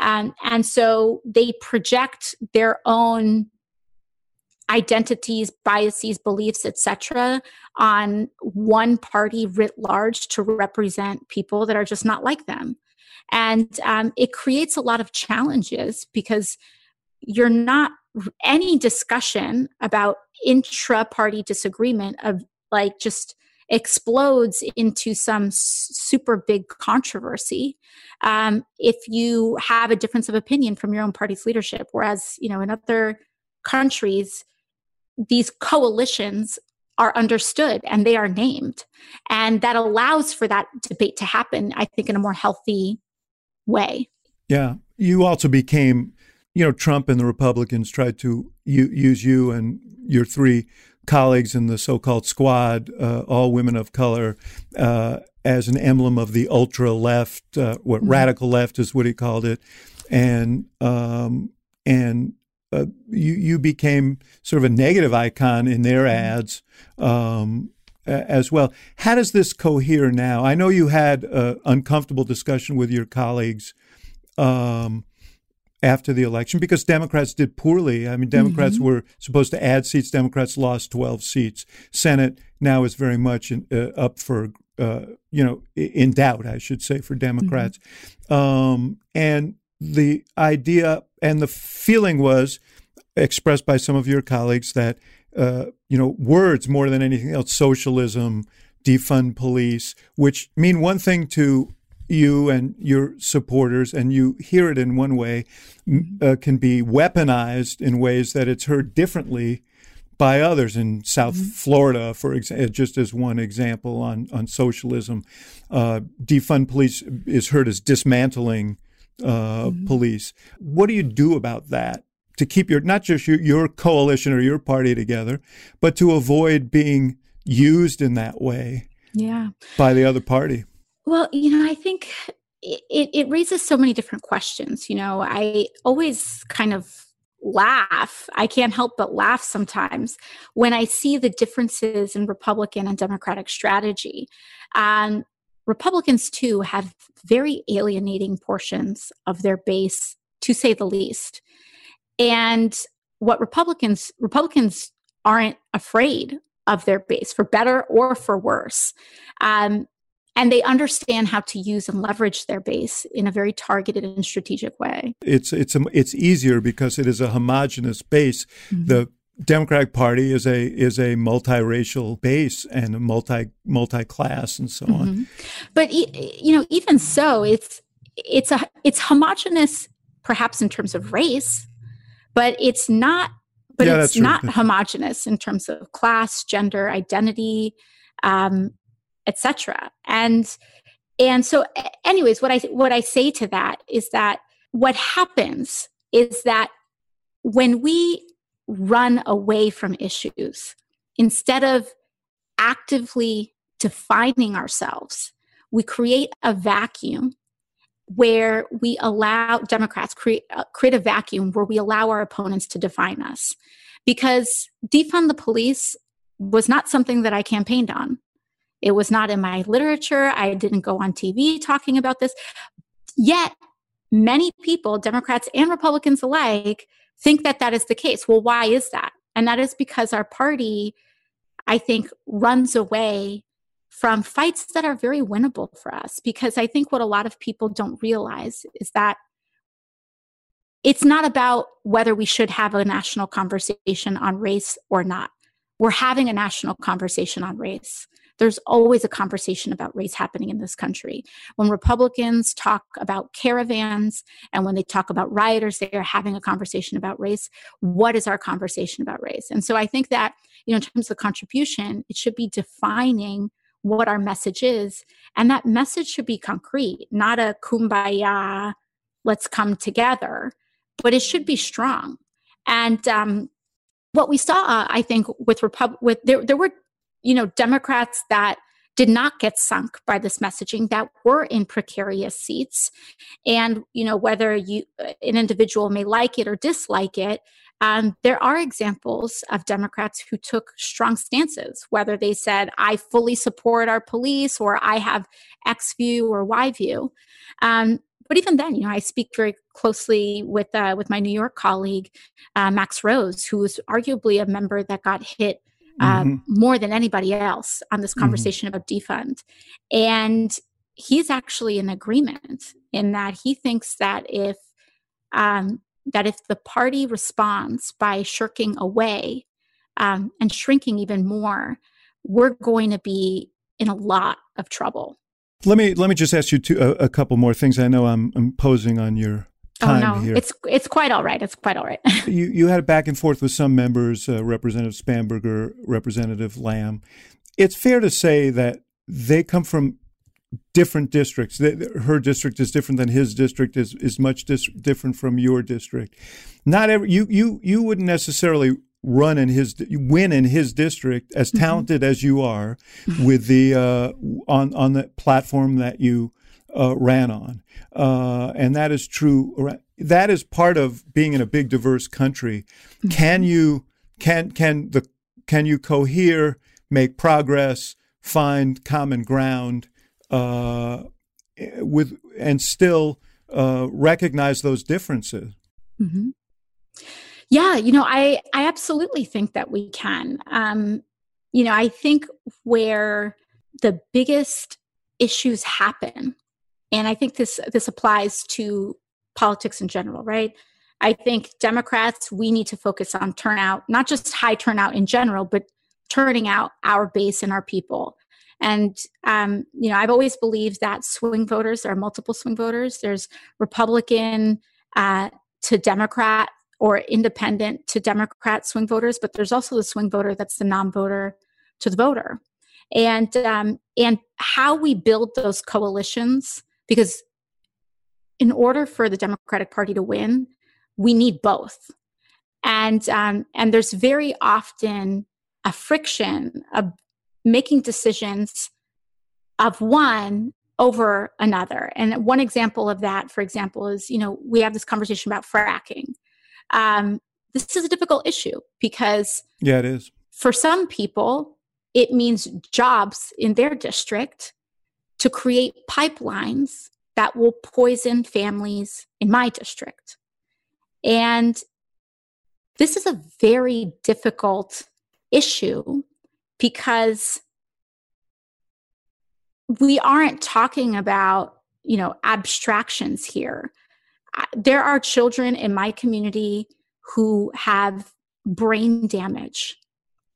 um, and so they project their own identities, biases, beliefs, etc., on one party writ large to represent people that are just not like them. And um, it creates a lot of challenges because you're not any discussion about intra party disagreement of like just explodes into some super big controversy um, if you have a difference of opinion from your own party's leadership whereas you know in other countries these coalitions are understood and they are named. And that allows for that debate to happen i think in a more healthy way. Yeah. You also became you know trump and the republicans tried to u- use you and your three colleagues in the so-called squad uh, all women of color uh, as an emblem of the ultra left uh, what mm-hmm. radical left is what he called it. And um, and uh, you you became sort of a negative icon in their mm-hmm. ads um, as well. How does this cohere now? I know you had an uncomfortable discussion with your colleagues um, after the election because Democrats did poorly. I mean, Democrats mm-hmm. were supposed to add seats. Democrats lost 12 seats. Senate now is very much in, uh, up for, uh, you know, in doubt, I should say, for Democrats. Mm-hmm. Um, and the idea and the feeling was expressed by some of your colleagues that uh, you know words more than anything else, socialism, defund police, which mean one thing to you and your supporters, and you hear it in one way, uh, can be weaponized in ways that it's heard differently by others in South mm-hmm. Florida, for example, just as one example on on socialism. Uh, defund police is heard as dismantling uh, mm-hmm. police. What do you do about that to keep your not just your, your coalition or your party together, but to avoid being used in that way? Yeah, by the other party. Well, you know, I think it, it raises so many different questions. You know, I always kind of laugh. I can't help but laugh sometimes when I see the differences in Republican and Democratic strategy. And Republicans, too, have very alienating portions of their base, to say the least. And what Republicans, Republicans aren't afraid of their base for better or for worse. Um, and they understand how to use and leverage their base in a very targeted and strategic way. It's it's a, it's easier because it is a homogenous base. Mm-hmm. The Democratic Party is a is a multiracial base and a multi multi class and so on. Mm-hmm. But you know, even so, it's it's a it's homogenous, perhaps in terms of race, but it's not. But yeah, it's not homogenous in terms of class, gender, identity, um, etc. And and so, anyways, what I what I say to that is that what happens is that when we run away from issues. Instead of actively defining ourselves we create a vacuum where we allow democrats create uh, create a vacuum where we allow our opponents to define us. Because defund the police was not something that i campaigned on. It was not in my literature. I didn't go on tv talking about this. Yet many people democrats and republicans alike think that that is the case. Well, why is that? And that is because our party, I think, runs away from fights that are very winnable for us. Because I think what a lot of people don't realize is that it's not about whether we should have a national conversation on race or not. We're having a national conversation on race there's always a conversation about race happening in this country. When Republicans talk about caravans and when they talk about rioters, they are having a conversation about race. What is our conversation about race? And so I think that, you know, in terms of contribution, it should be defining what our message is. And that message should be concrete, not a kumbaya, let's come together, but it should be strong. And um, what we saw, I think, with Repub- with there, there were you know, Democrats that did not get sunk by this messaging that were in precarious seats. And you know whether you uh, an individual may like it or dislike it um, there are examples of democrats who took strong stances whether they said i fully support our police or i have x view or y view. Um, but even then, you know, I speak very closely with uh, with my New York colleague uh, Max Rose, who was arguably a member that got hit uh, mm-hmm. more than anybody else on this mm-hmm. conversation mm-hmm. about defund. And he's actually in agreement in that he thinks that if um, that if the party responds by shirking away um, and shrinking even more, we're going to be in a lot of trouble. Let me let me just ask you two, a, a couple more things. I know I'm imposing on your time oh, no. here. It's it's quite all right. It's quite all right. you you had a back and forth with some members, uh, Representative Spanberger, Representative Lamb. It's fair to say that they come from different districts. Her district is different than his district is is much dis- different from your district. Not every you you you wouldn't necessarily run in his win in his district as mm-hmm. talented mm-hmm. as you are with the uh, on on the platform that you uh, ran on, uh, and that is true. That is part of being in a big diverse country. Mm-hmm. Can you can can the can you cohere, make progress, find common ground? Uh, with and still uh, recognize those differences. Mm-hmm. Yeah, you know, I I absolutely think that we can. Um, you know, I think where the biggest issues happen, and I think this this applies to politics in general, right? I think Democrats we need to focus on turnout, not just high turnout in general, but turning out our base and our people. And, um, you know, I've always believed that swing voters, there are multiple swing voters. There's Republican uh, to Democrat or independent to Democrat swing voters, but there's also the swing voter that's the non voter to the voter. And, um, and how we build those coalitions, because in order for the Democratic Party to win, we need both. And, um, and there's very often a friction, of making decisions of one over another. And one example of that, for example, is you know we have this conversation about fracking. Um, this is a difficult issue because yeah, it is for some people. It means jobs in their district to create pipelines that will poison families in my district. And this is a very difficult issue because we aren't talking about you know abstractions here there are children in my community who have brain damage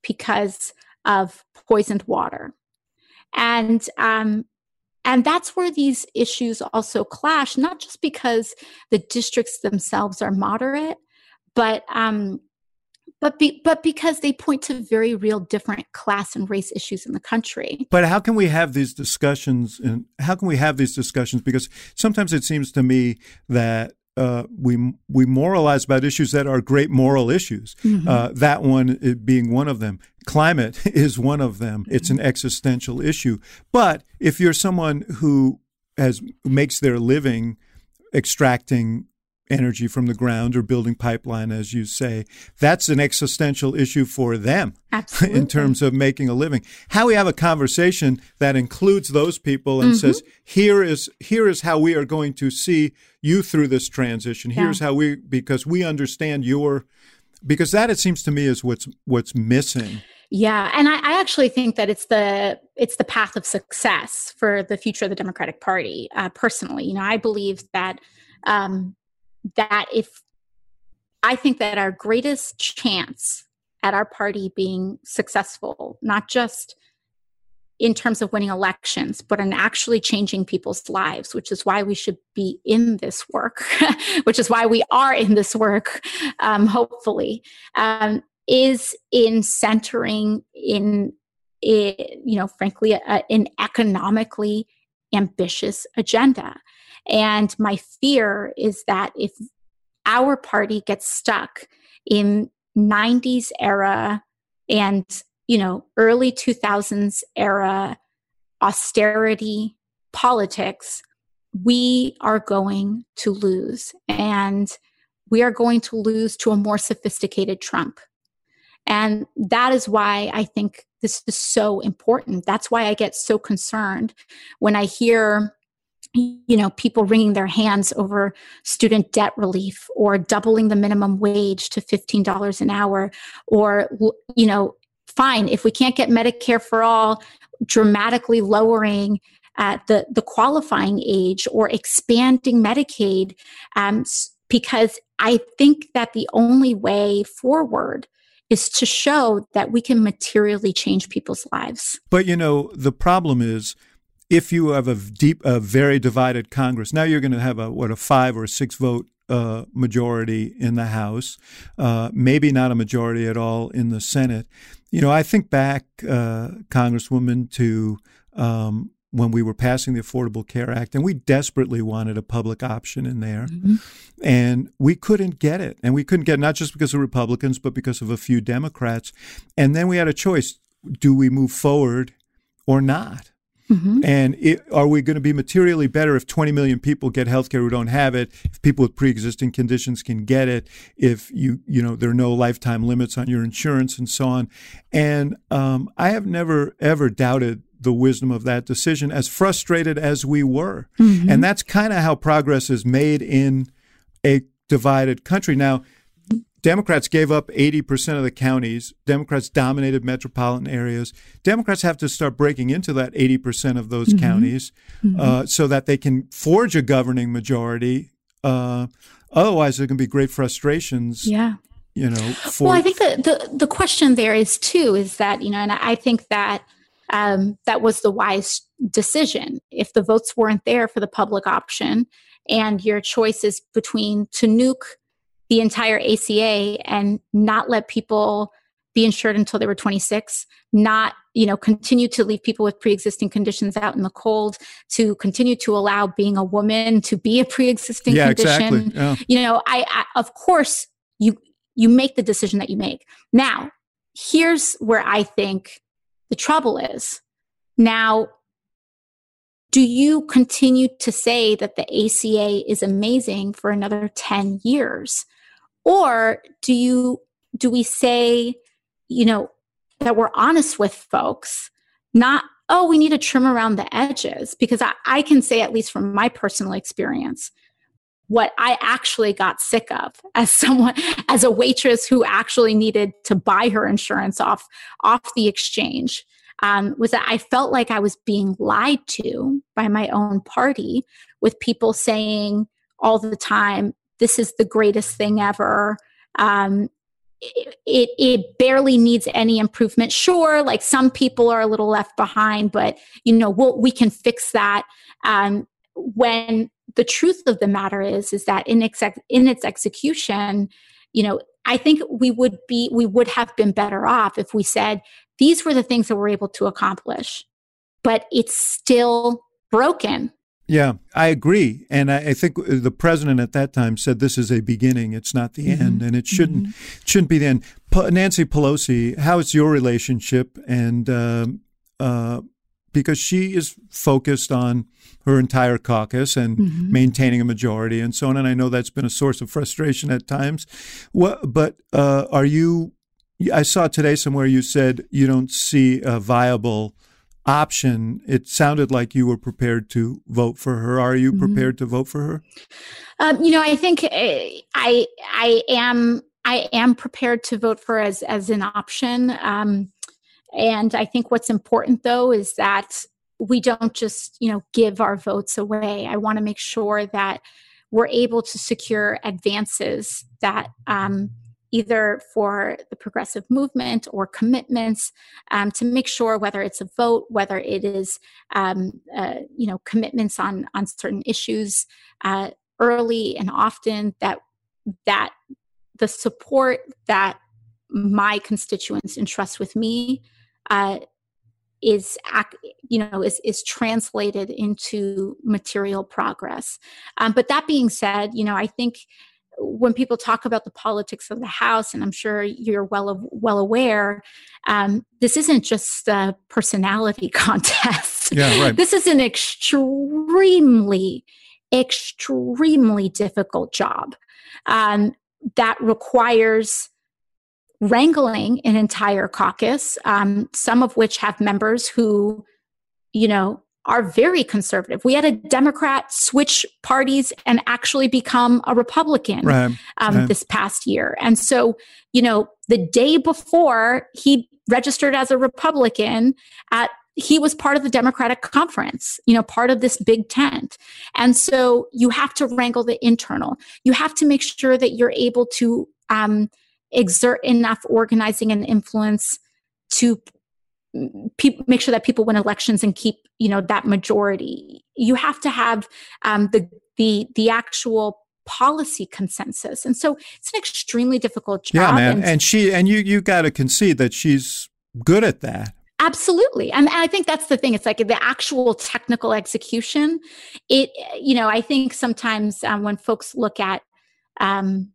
because of poisoned water and um, and that's where these issues also clash not just because the districts themselves are moderate but um, but be, but because they point to very real different class and race issues in the country. But how can we have these discussions and how can we have these discussions because sometimes it seems to me that uh, we we moralize about issues that are great moral issues. Mm-hmm. Uh, that one being one of them. Climate is one of them. It's an existential issue. But if you're someone who has makes their living extracting energy from the ground or building pipeline, as you say. That's an existential issue for them Absolutely. in terms of making a living. How we have a conversation that includes those people and mm-hmm. says, here is here is how we are going to see you through this transition. Here's yeah. how we because we understand your because that it seems to me is what's what's missing. Yeah, and I, I, actually think that it's the it's the path of success for the future of the Democratic Party. Uh, personally, you know, I believe that um, that if I think that our greatest chance at our party being successful, not just in terms of winning elections, but in actually changing people's lives, which is why we should be in this work, which is why we are in this work, um, hopefully, um, is in centering in, it, you know, frankly, a, an economically ambitious agenda. And my fear is that if our party gets stuck in 90s era and you know early 2000s era austerity politics we are going to lose and we are going to lose to a more sophisticated trump and that is why i think this is so important. That's why i get so concerned when i hear you know people wringing their hands over student debt relief or doubling the minimum wage to $15 an hour or you know fine if we can't get medicare for all dramatically lowering uh, the the qualifying age or expanding medicaid um, because I think that the only way forward is to show that we can materially change people's lives. But you know, the problem is if you have a deep, a very divided Congress, now you're going to have a what a five or a six vote uh, majority in the House, uh, maybe not a majority at all in the Senate. You know, I think back, uh, Congresswoman, to um, when we were passing the Affordable Care Act, and we desperately wanted a public option in there. Mm-hmm. And we couldn't get it. And we couldn't get it not just because of Republicans, but because of a few Democrats. And then we had a choice do we move forward or not? Mm-hmm. And it, are we going to be materially better if 20 million people get health care who don't have it? If people with pre-existing conditions can get it? If you, you know, there are no lifetime limits on your insurance and so on. And um, I have never ever doubted the wisdom of that decision, as frustrated as we were. Mm-hmm. And that's kind of how progress is made in a divided country. Now, Democrats gave up 80% of the counties. Democrats dominated metropolitan areas. Democrats have to start breaking into that 80% of those mm-hmm. counties mm-hmm. Uh, so that they can forge a governing majority. Uh, otherwise, there can be great frustrations. Yeah. You know, for- well, I think the, the, the question there is too is that, you know, and I think that um, that was the wise decision. If the votes weren't there for the public option and your choice is between to nuke the entire ACA and not let people be insured until they were 26 not you know continue to leave people with pre-existing conditions out in the cold to continue to allow being a woman to be a pre-existing yeah, condition exactly. yeah. you know I, I of course you you make the decision that you make now here's where i think the trouble is now, do you continue to say that the ACA is amazing for another 10 years? Or do you do we say, you know, that we're honest with folks, not, oh, we need to trim around the edges? Because I, I can say, at least from my personal experience, what I actually got sick of as someone as a waitress who actually needed to buy her insurance off off the exchange um, was that I felt like I was being lied to by my own party with people saying all the time, "This is the greatest thing ever." Um, it, it, it barely needs any improvement. Sure, like some people are a little left behind, but you know we'll, we can fix that. Um, when the truth of the matter is is that in its in its execution you know i think we would be we would have been better off if we said these were the things that we're able to accomplish but it's still broken yeah, I agree, and I, I, think the president at that time said this is a beginning; it's not the mm-hmm. end, and it shouldn't mm-hmm. shouldn't be the end. Nancy Pelosi, how is your relationship? And uh, uh, because she is focused on her entire caucus and mm-hmm. maintaining a majority and so on. And I know that's been a source of frustration at times. What, but uh, are you? I saw today somewhere you said you don't see a viable option. It sounded like you were prepared to vote for her. Are you mm-hmm. prepared to vote for her? Um, you know, I think uh, I I am I am prepared to vote for as as an option. Um, and I think what's important though is that we don't just, you know, give our votes away. I want to make sure that we're able to secure advances that um, either for the progressive movement or commitments um, to make sure whether it's a vote, whether it is, um, uh, you know, commitments on on certain issues uh, early and often that that the support that my constituents entrust with me uh, is you know is is translated into material progress. Um, but that being said you know i think when people talk about the politics of the house and i'm sure you're well well aware um, this isn't just a personality contest. Yeah, right. this is an extremely extremely difficult job. Um, that requires wrangling an entire caucus, um, some of which have members who, you know, are very conservative. We had a Democrat switch parties and actually become a Republican right. Um, right. this past year. And so, you know, the day before he registered as a Republican at he was part of the Democratic conference, you know, part of this big tent. And so you have to wrangle the internal. You have to make sure that you're able to um, exert enough organizing and influence to pe- make sure that people win elections and keep, you know, that majority. You have to have um, the the the actual policy consensus. And so it's an extremely difficult job yeah man. and, and she and you you got to concede that she's good at that. Absolutely. And, and, i think that's the thing. It's like the actual technical execution. It you know i think sometimes um, when folks look at um,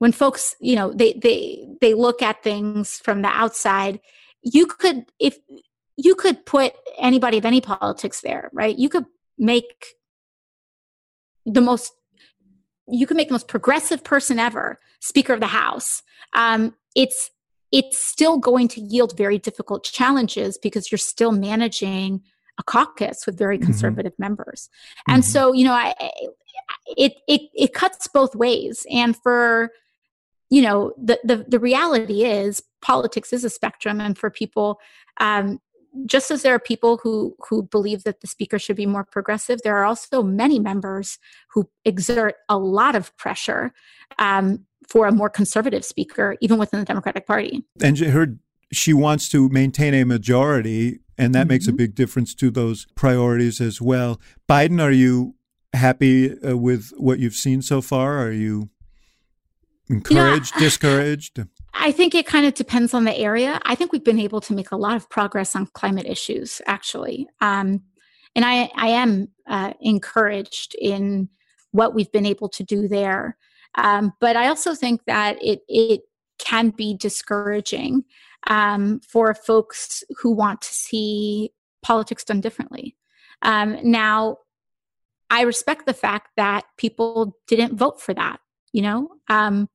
when folks you know they they they look at things from the outside you could if you could put anybody of any politics there right you could make the most you can make the most progressive person ever speaker of the house um, it's it's still going to yield very difficult challenges because you're still managing a caucus with very mm-hmm. conservative mm-hmm. members and mm-hmm. so you know I, it it it cuts both ways and for you know the the, the reality is politics is a spectrum and for people um, just as there are people who who believe that the speaker should be more progressive, there are also many members who exert a lot of pressure um, for a more conservative speaker, even within the Democratic Party. And her, she wants to maintain a majority, and that mm-hmm. makes a mm-hmm. big difference to those priorities as well. Biden, are you happy uh, with what you've seen so far? Are you encouraged, you know, discouraged? I think it kind of depends on the area. I think we've been able to make a lot of progress on climate issues, actually. Um, and I, I am uh, encouraged in what we've been able to do there. Um, but I also think that it, it can be discouraging um, for folks who want to see politics done differently. Um, now, I respect the fact that people didn't vote for that. You know, um,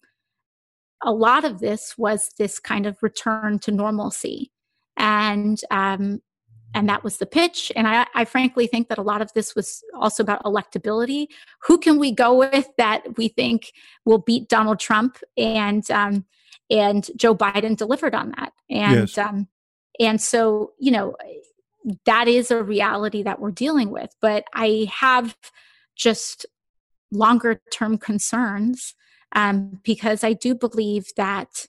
a lot of this was this kind of return to normalcy. And um, and that was the pitch. And I, I, frankly think that a lot of this was also about electability. Who can we go with that we think will beat donald trump and um, and joe biden delivered on that? And yes. um, and so you know that is a reality that we're dealing with. But i have just longer term concerns um, because I do believe that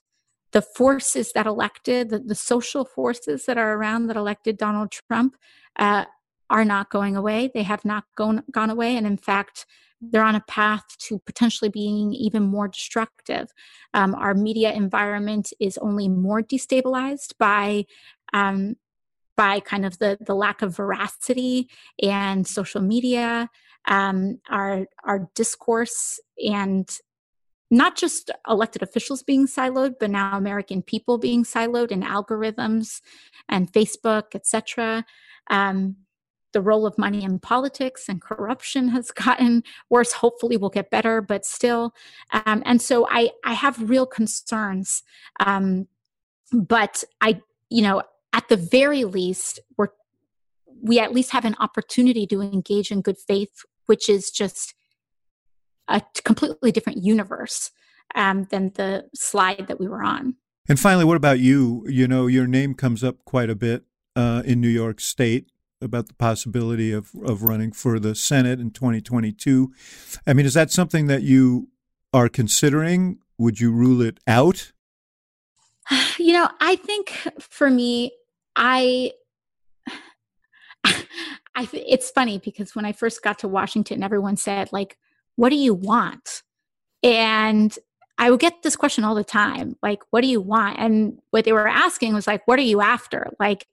the forces that elected, the, the, social forces that are around that elected Donald Trump, uh, are not going away. They have not gone, gone away. And in fact, they're on a path to potentially being even more destructive. Um, our media environment is only more destabilized by um, by kind of the the lack of veracity and social media. Um, our our discourse and not just elected officials being siloed, but now American people being siloed in algorithms and Facebook, etc. Um, the role of money in politics and corruption has gotten worse. Hopefully, will get better, but still. Um, and so, I I have real concerns. Um, but I, you know, at the very least, we're we at least have an opportunity to engage in good faith, which is just a completely different universe um, than the slide that we were on. And finally, what about you? You know, your name comes up quite a bit uh, in New York State about the possibility of, of running for the Senate in 2022. I mean, is that something that you are considering? Would you rule it out? You know, I think for me, I I, it's funny because when I first got to Washington, everyone said like, what do you want? And I would get this question all the time, like, what do you want? And what they were asking was like, what are you after? Like,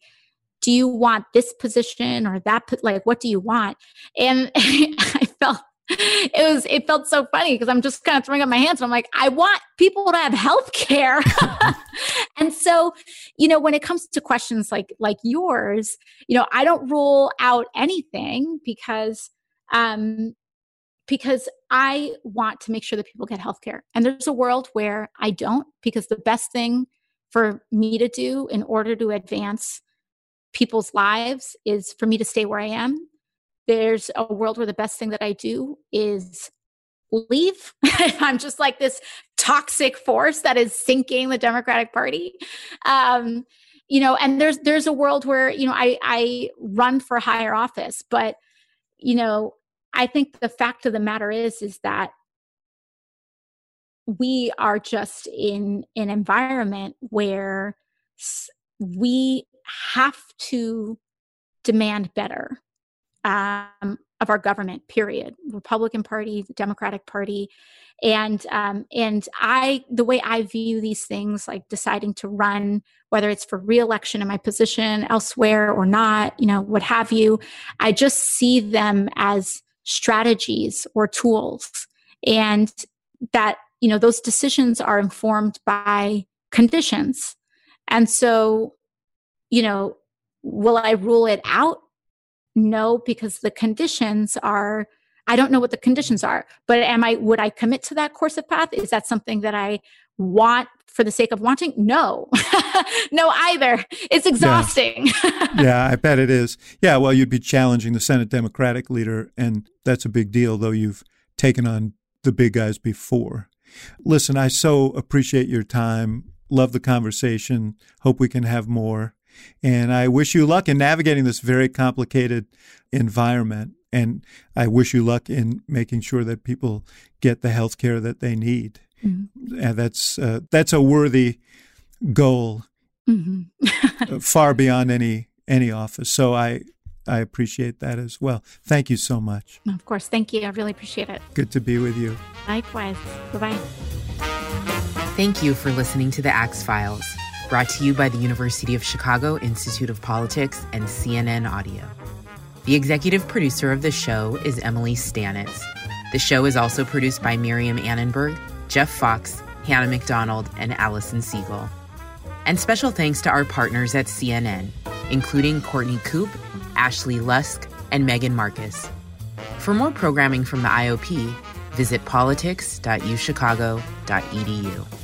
do you want this position or that? Like, what do you want? And I felt it was it felt so funny because I'm just kind of throwing up my hands and I'm like, I want people to have health care. and so, you know, when it comes to questions like like yours, you know, I don't rule out anything because um because I want to make sure that people get health care. And there's a world where I don't, because the best thing for me to do in order to advance people's lives is for me to stay where I am. There's a world where the best thing that I do is leave. I'm just like this toxic force that is sinking the Democratic Party. Um, you know, and there's there's a world where you know I I run for higher office, but you know, I think the fact of the matter is is that we are just in an environment where we have to demand better um, of our government period. Republican party democratic party. And um, and i the way i view these things like deciding to run whether it's for reelection in my position elsewhere or not you know what have you i just see them as strategies or tools. And that you know those decisions are informed by conditions. And so you know will i rule it out? No because the conditions are i don't know what the conditions are but am i would i commit to that course of path is that something that i want for the sake of wanting no no either it's exhausting yeah. yeah i bet it is yeah well you'd be challenging the senate democratic leader and that's a big deal though you've taken on the big guys before Listen, I so appreciate your time. Love the conversation. Hope we can have more. And I wish you luck in navigating this very complicated environment. And I wish you luck in making sure that people get the health care that they need. Mm-hmm. And that's uh, that's a worthy goal, mm-hmm. far beyond any any office. So I I appreciate that as well. Thank you so much. Of course. Thank you. I really appreciate it. Good to be with you. Likewise. Bye bye. Thank you for listening to the Axe Files, brought to you by the University of Chicago Institute of Politics and CNN Audio. The executive producer of the show is Emily Stanitz. The show is also produced by Miriam Annenberg, Jeff Fox, Hannah McDonald, and Allison Siegel. And special thanks to our partners at CNN, including Courtney Coop, Ashley Lusk, and Megan Marcus. For more programming from the IOP, visit politics.uchicago.edu.